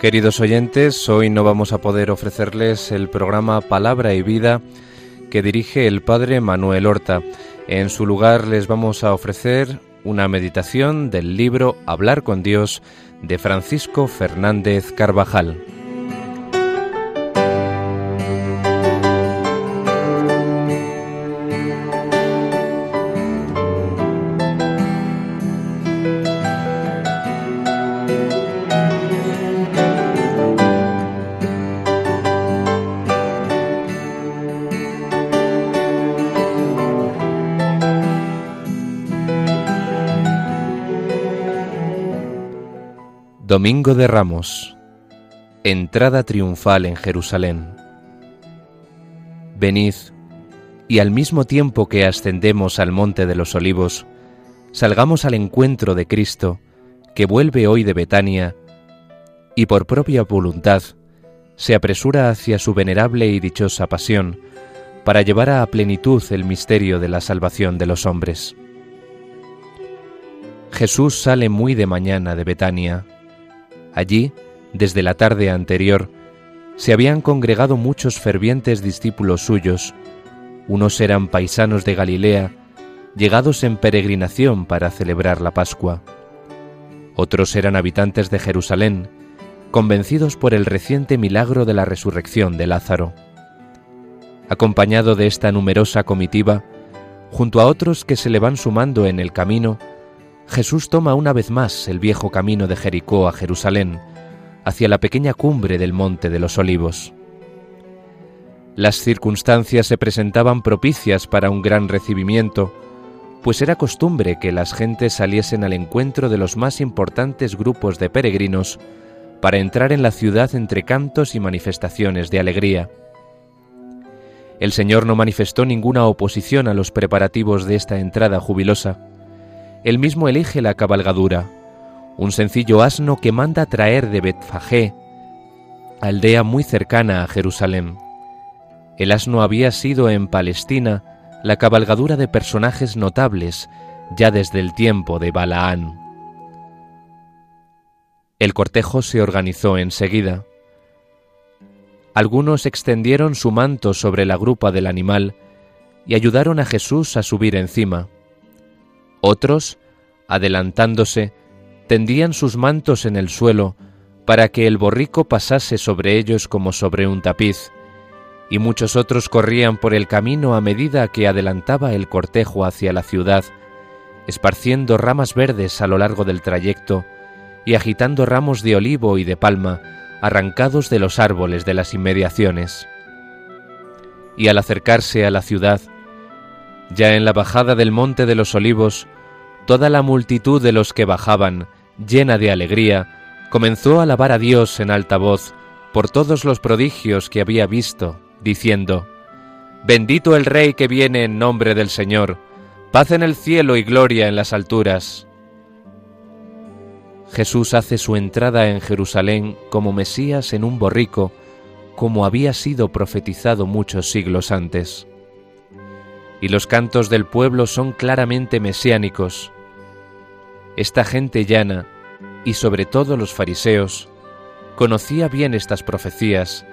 Queridos oyentes, hoy no vamos a poder ofrecerles el programa Palabra y Vida que dirige el Padre Manuel Horta. En su lugar les vamos a ofrecer una meditación del libro Hablar con Dios de Francisco Fernández Carvajal. Domingo de Ramos. Entrada triunfal en Jerusalén. Venid, y al mismo tiempo que ascendemos al monte de los olivos, salgamos al encuentro de Cristo, que vuelve hoy de Betania, y por propia voluntad se apresura hacia su venerable y dichosa pasión, para llevar a plenitud el misterio de la salvación de los hombres. Jesús sale muy de mañana de Betania, Allí, desde la tarde anterior, se habían congregado muchos fervientes discípulos suyos. Unos eran paisanos de Galilea, llegados en peregrinación para celebrar la Pascua. Otros eran habitantes de Jerusalén, convencidos por el reciente milagro de la resurrección de Lázaro. Acompañado de esta numerosa comitiva, junto a otros que se le van sumando en el camino, Jesús toma una vez más el viejo camino de Jericó a Jerusalén, hacia la pequeña cumbre del Monte de los Olivos. Las circunstancias se presentaban propicias para un gran recibimiento, pues era costumbre que las gentes saliesen al encuentro de los más importantes grupos de peregrinos para entrar en la ciudad entre cantos y manifestaciones de alegría. El Señor no manifestó ninguna oposición a los preparativos de esta entrada jubilosa, él mismo elige la cabalgadura, un sencillo asno que manda traer de Betfagé, aldea muy cercana a Jerusalén. El asno había sido en Palestina la cabalgadura de personajes notables ya desde el tiempo de Balaán. El cortejo se organizó enseguida. Algunos extendieron su manto sobre la grupa del animal y ayudaron a Jesús a subir encima. Otros, adelantándose, tendían sus mantos en el suelo para que el borrico pasase sobre ellos como sobre un tapiz, y muchos otros corrían por el camino a medida que adelantaba el cortejo hacia la ciudad, esparciendo ramas verdes a lo largo del trayecto y agitando ramos de olivo y de palma arrancados de los árboles de las inmediaciones. Y al acercarse a la ciudad, ya en la bajada del monte de los olivos, toda la multitud de los que bajaban, llena de alegría, comenzó a alabar a Dios en alta voz por todos los prodigios que había visto, diciendo, Bendito el Rey que viene en nombre del Señor, paz en el cielo y gloria en las alturas. Jesús hace su entrada en Jerusalén como Mesías en un borrico, como había sido profetizado muchos siglos antes y los cantos del pueblo son claramente mesiánicos. Esta gente llana, y sobre todo los fariseos, conocía bien estas profecías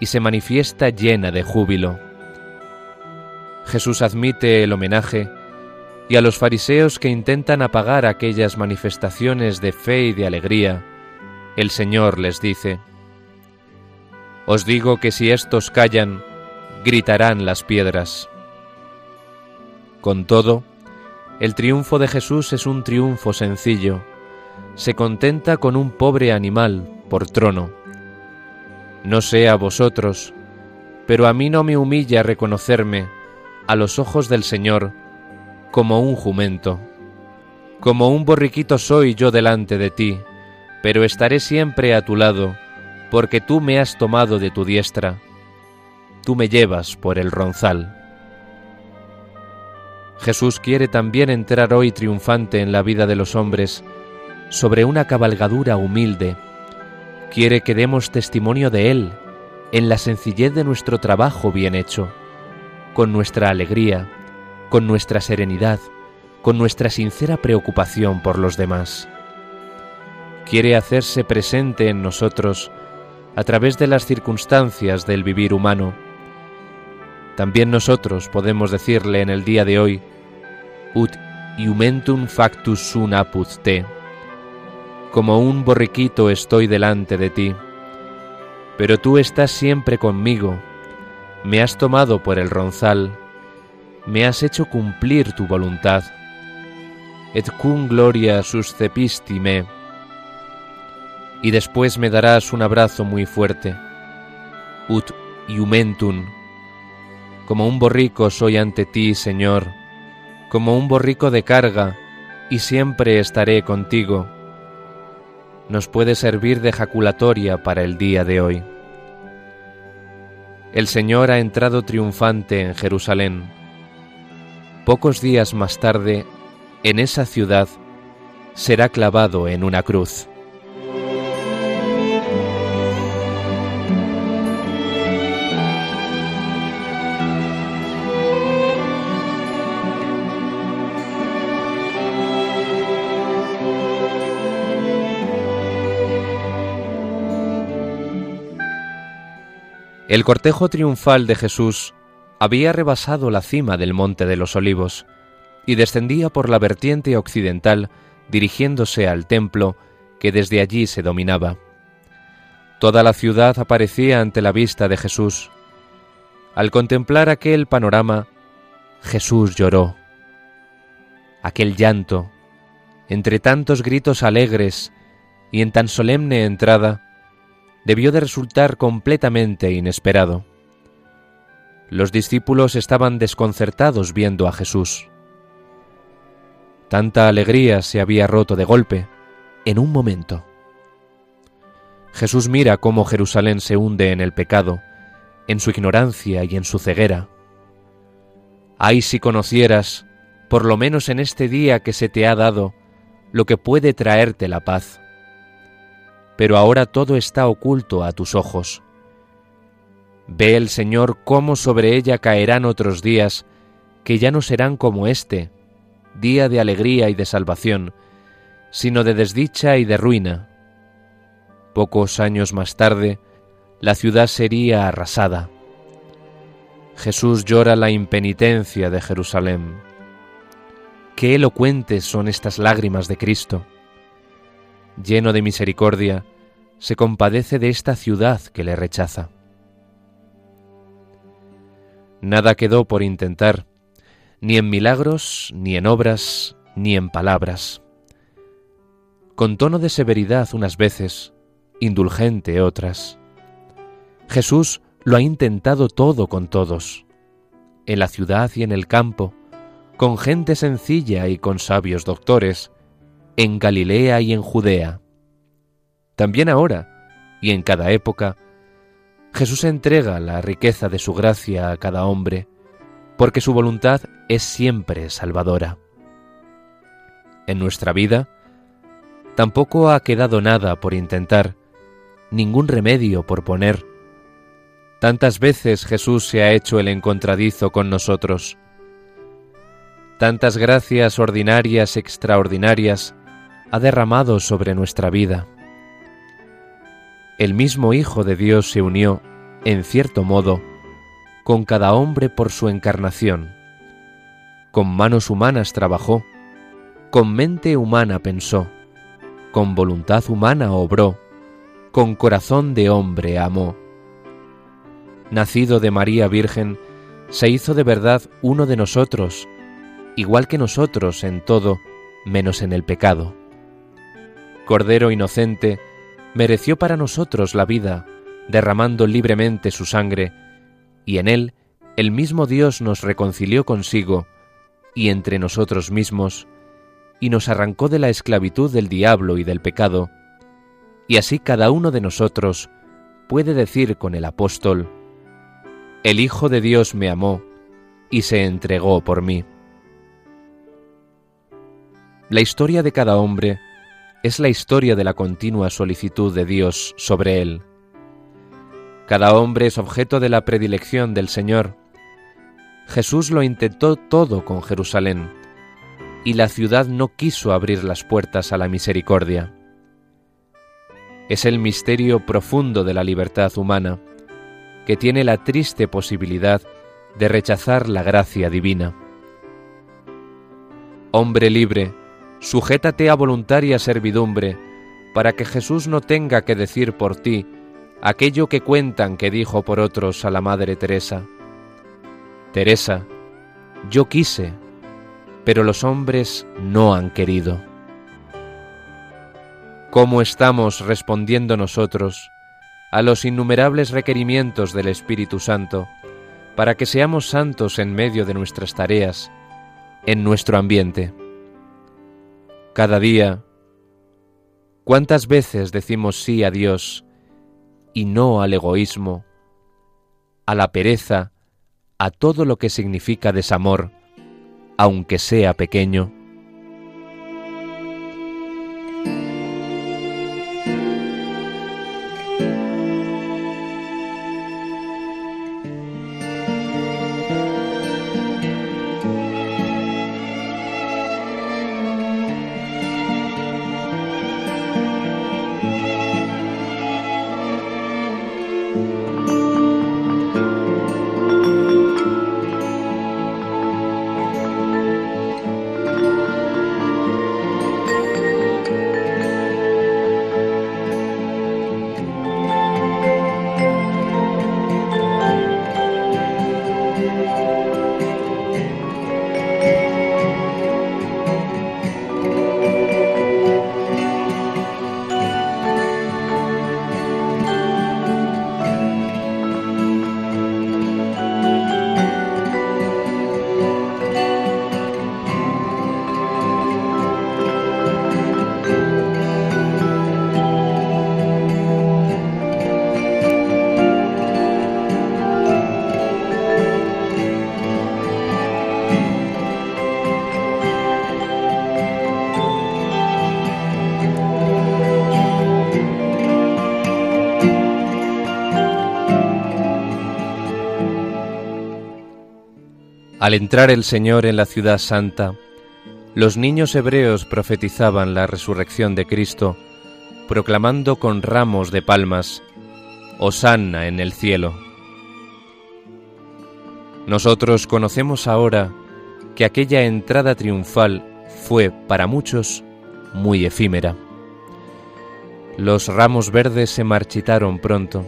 y se manifiesta llena de júbilo. Jesús admite el homenaje y a los fariseos que intentan apagar aquellas manifestaciones de fe y de alegría, el Señor les dice, Os digo que si estos callan, gritarán las piedras. Con todo, el triunfo de Jesús es un triunfo sencillo. Se contenta con un pobre animal por trono. No sé a vosotros, pero a mí no me humilla reconocerme a los ojos del Señor como un jumento. Como un borriquito soy yo delante de ti, pero estaré siempre a tu lado, porque tú me has tomado de tu diestra. Tú me llevas por el ronzal. Jesús quiere también entrar hoy triunfante en la vida de los hombres sobre una cabalgadura humilde. Quiere que demos testimonio de Él en la sencillez de nuestro trabajo bien hecho, con nuestra alegría, con nuestra serenidad, con nuestra sincera preocupación por los demás. quiere hacerse presente en nosotros a través de las circunstancias del vivir humano. También nosotros podemos decirle en el día de hoy, ut iumentum factus sun apud te, como un borriquito estoy delante de ti, pero tú estás siempre conmigo, me has tomado por el ronzal, me has hecho cumplir tu voluntad. Et cum gloria suscepisti me. Y después me darás un abrazo muy fuerte. Ut iumentum. Como un borrico soy ante ti, Señor, como un borrico de carga, y siempre estaré contigo. Nos puede servir de jaculatoria para el día de hoy. El Señor ha entrado triunfante en Jerusalén. Pocos días más tarde, en esa ciudad, será clavado en una cruz. El cortejo triunfal de Jesús había rebasado la cima del Monte de los Olivos y descendía por la vertiente occidental dirigiéndose al templo que desde allí se dominaba. Toda la ciudad aparecía ante la vista de Jesús. Al contemplar aquel panorama, Jesús lloró. Aquel llanto, entre tantos gritos alegres y en tan solemne entrada, debió de resultar completamente inesperado. Los discípulos estaban desconcertados viendo a Jesús. Tanta alegría se había roto de golpe, en un momento. Jesús mira cómo Jerusalén se hunde en el pecado, en su ignorancia y en su ceguera. Ay si conocieras, por lo menos en este día que se te ha dado, lo que puede traerte la paz pero ahora todo está oculto a tus ojos. Ve el Señor cómo sobre ella caerán otros días, que ya no serán como este, día de alegría y de salvación, sino de desdicha y de ruina. Pocos años más tarde, la ciudad sería arrasada. Jesús llora la impenitencia de Jerusalén. Qué elocuentes son estas lágrimas de Cristo lleno de misericordia, se compadece de esta ciudad que le rechaza. Nada quedó por intentar, ni en milagros, ni en obras, ni en palabras. Con tono de severidad unas veces, indulgente otras. Jesús lo ha intentado todo con todos, en la ciudad y en el campo, con gente sencilla y con sabios doctores, en Galilea y en Judea. También ahora, y en cada época, Jesús entrega la riqueza de su gracia a cada hombre, porque su voluntad es siempre salvadora. En nuestra vida, tampoco ha quedado nada por intentar, ningún remedio por poner. Tantas veces Jesús se ha hecho el encontradizo con nosotros. Tantas gracias ordinarias, extraordinarias, ha derramado sobre nuestra vida. El mismo Hijo de Dios se unió, en cierto modo, con cada hombre por su encarnación. Con manos humanas trabajó, con mente humana pensó, con voluntad humana obró, con corazón de hombre amó. Nacido de María Virgen, se hizo de verdad uno de nosotros, igual que nosotros en todo, menos en el pecado. Cordero inocente, mereció para nosotros la vida, derramando libremente su sangre, y en él el mismo Dios nos reconcilió consigo y entre nosotros mismos, y nos arrancó de la esclavitud del diablo y del pecado, y así cada uno de nosotros puede decir con el apóstol, El Hijo de Dios me amó y se entregó por mí. La historia de cada hombre es la historia de la continua solicitud de Dios sobre él. Cada hombre es objeto de la predilección del Señor. Jesús lo intentó todo con Jerusalén, y la ciudad no quiso abrir las puertas a la misericordia. Es el misterio profundo de la libertad humana, que tiene la triste posibilidad de rechazar la gracia divina. Hombre libre, sujétate a voluntaria servidumbre, para que Jesús no tenga que decir por ti aquello que cuentan que dijo por otros a la Madre Teresa. Teresa, yo quise, pero los hombres no han querido. ¿Cómo estamos respondiendo nosotros a los innumerables requerimientos del Espíritu Santo para que seamos santos en medio de nuestras tareas, en nuestro ambiente? Cada día, ¿cuántas veces decimos sí a Dios y no al egoísmo, a la pereza, a todo lo que significa desamor, aunque sea pequeño? Al entrar el Señor en la ciudad santa, los niños hebreos profetizaban la resurrección de Cristo, proclamando con ramos de palmas, Hosanna en el cielo. Nosotros conocemos ahora que aquella entrada triunfal fue para muchos muy efímera. Los ramos verdes se marchitaron pronto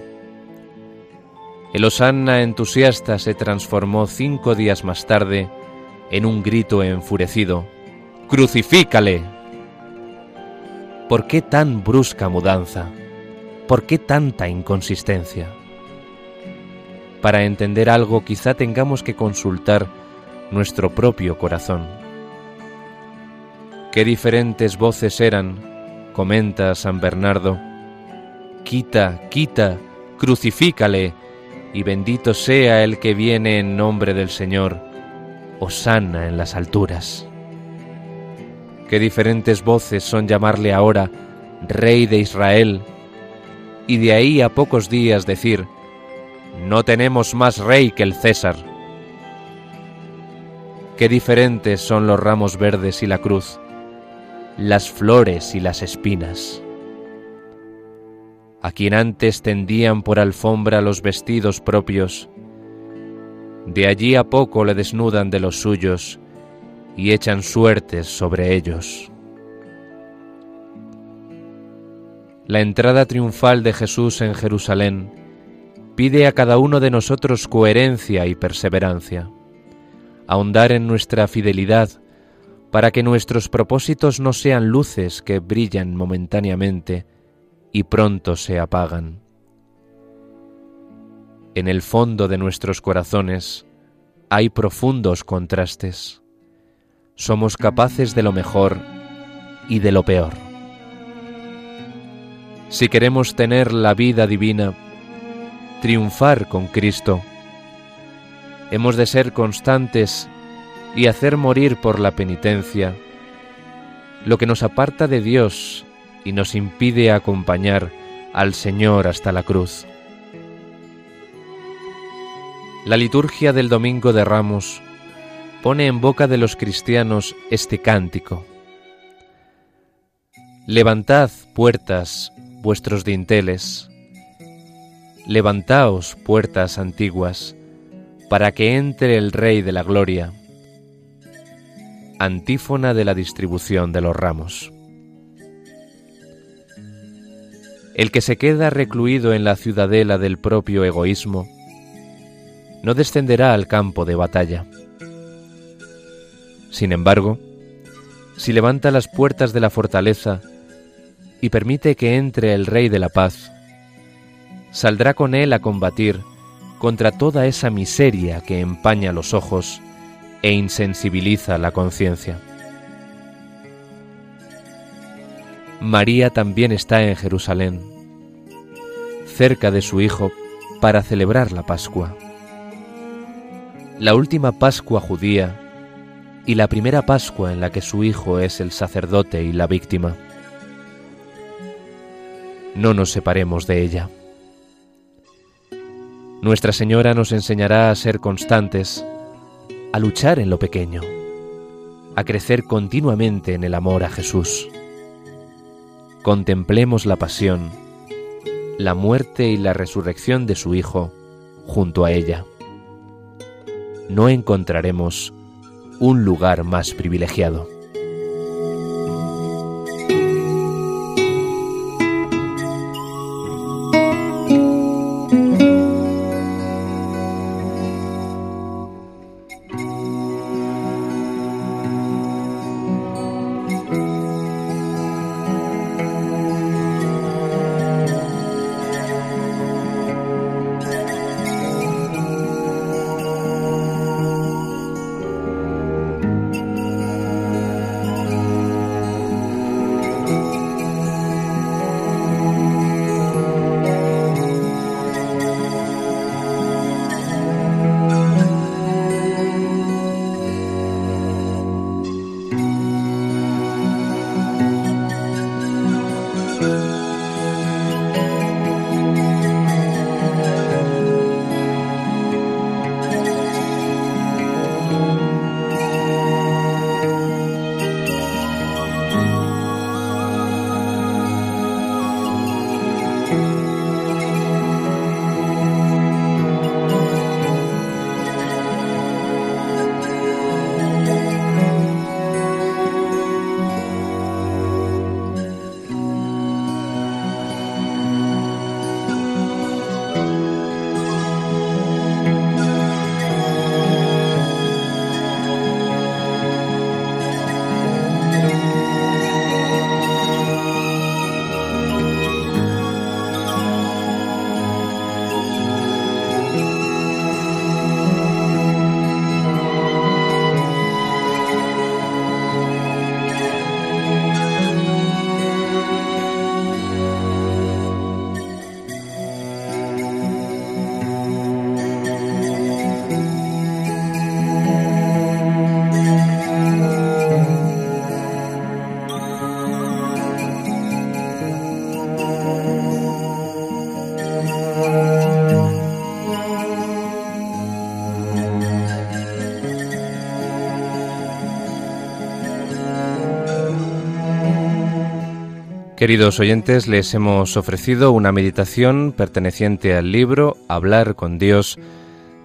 el Osanna entusiasta se transformó cinco días más tarde en un grito enfurecido. ¡Crucifícale! ¿Por qué tan brusca mudanza? ¿Por qué tanta inconsistencia? Para entender algo quizá tengamos que consultar nuestro propio corazón. Qué diferentes voces eran, comenta San Bernardo. Quita, quita, crucifícale, y bendito sea el que viene en nombre del Señor, Hosanna en las alturas. Qué diferentes voces son llamarle ahora Rey de Israel, y de ahí a pocos días decir, no tenemos más rey que el César. Qué diferentes son los ramos verdes y la cruz, las flores y las espinas a quien antes tendían por alfombra los vestidos propios, de allí a poco le desnudan de los suyos y echan suertes sobre ellos. La entrada triunfal de Jesús en Jerusalén pide a cada uno de nosotros coherencia y perseverancia, ahondar en nuestra fidelidad para que nuestros propósitos no sean luces que brillan momentáneamente, y pronto se apagan. En el fondo de nuestros corazones hay profundos contrastes. Somos capaces de lo mejor y de lo peor. Si queremos tener la vida divina, triunfar con Cristo, hemos de ser constantes y hacer morir por la penitencia lo que nos aparta de Dios y nos impide acompañar al Señor hasta la cruz. La liturgia del Domingo de Ramos pone en boca de los cristianos este cántico. Levantad puertas, vuestros dinteles. Levantaos, puertas antiguas, para que entre el Rey de la Gloria. Antífona de la distribución de los ramos. El que se queda recluido en la ciudadela del propio egoísmo, no descenderá al campo de batalla. Sin embargo, si levanta las puertas de la fortaleza y permite que entre el Rey de la Paz, saldrá con él a combatir contra toda esa miseria que empaña los ojos e insensibiliza la conciencia. María también está en Jerusalén, cerca de su Hijo, para celebrar la Pascua. La última Pascua judía y la primera Pascua en la que su Hijo es el sacerdote y la víctima. No nos separemos de ella. Nuestra Señora nos enseñará a ser constantes, a luchar en lo pequeño, a crecer continuamente en el amor a Jesús. Contemplemos la pasión, la muerte y la resurrección de su Hijo junto a ella. No encontraremos un lugar más privilegiado. Queridos oyentes, les hemos ofrecido una meditación perteneciente al libro Hablar con Dios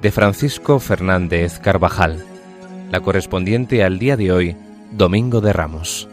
de Francisco Fernández Carvajal, la correspondiente al día de hoy, Domingo de Ramos.